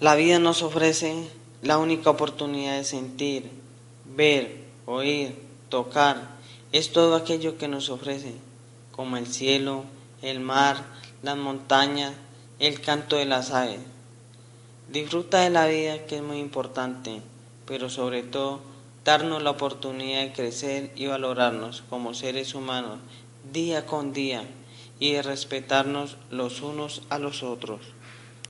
La vida nos ofrece la única oportunidad de sentir, ver, oír, tocar. Es todo aquello que nos ofrece, como el cielo, el mar, las montañas, el canto de las aves. Disfruta de la vida que es muy importante, pero sobre todo darnos la oportunidad de crecer y valorarnos como seres humanos día con día y de respetarnos los unos a los otros.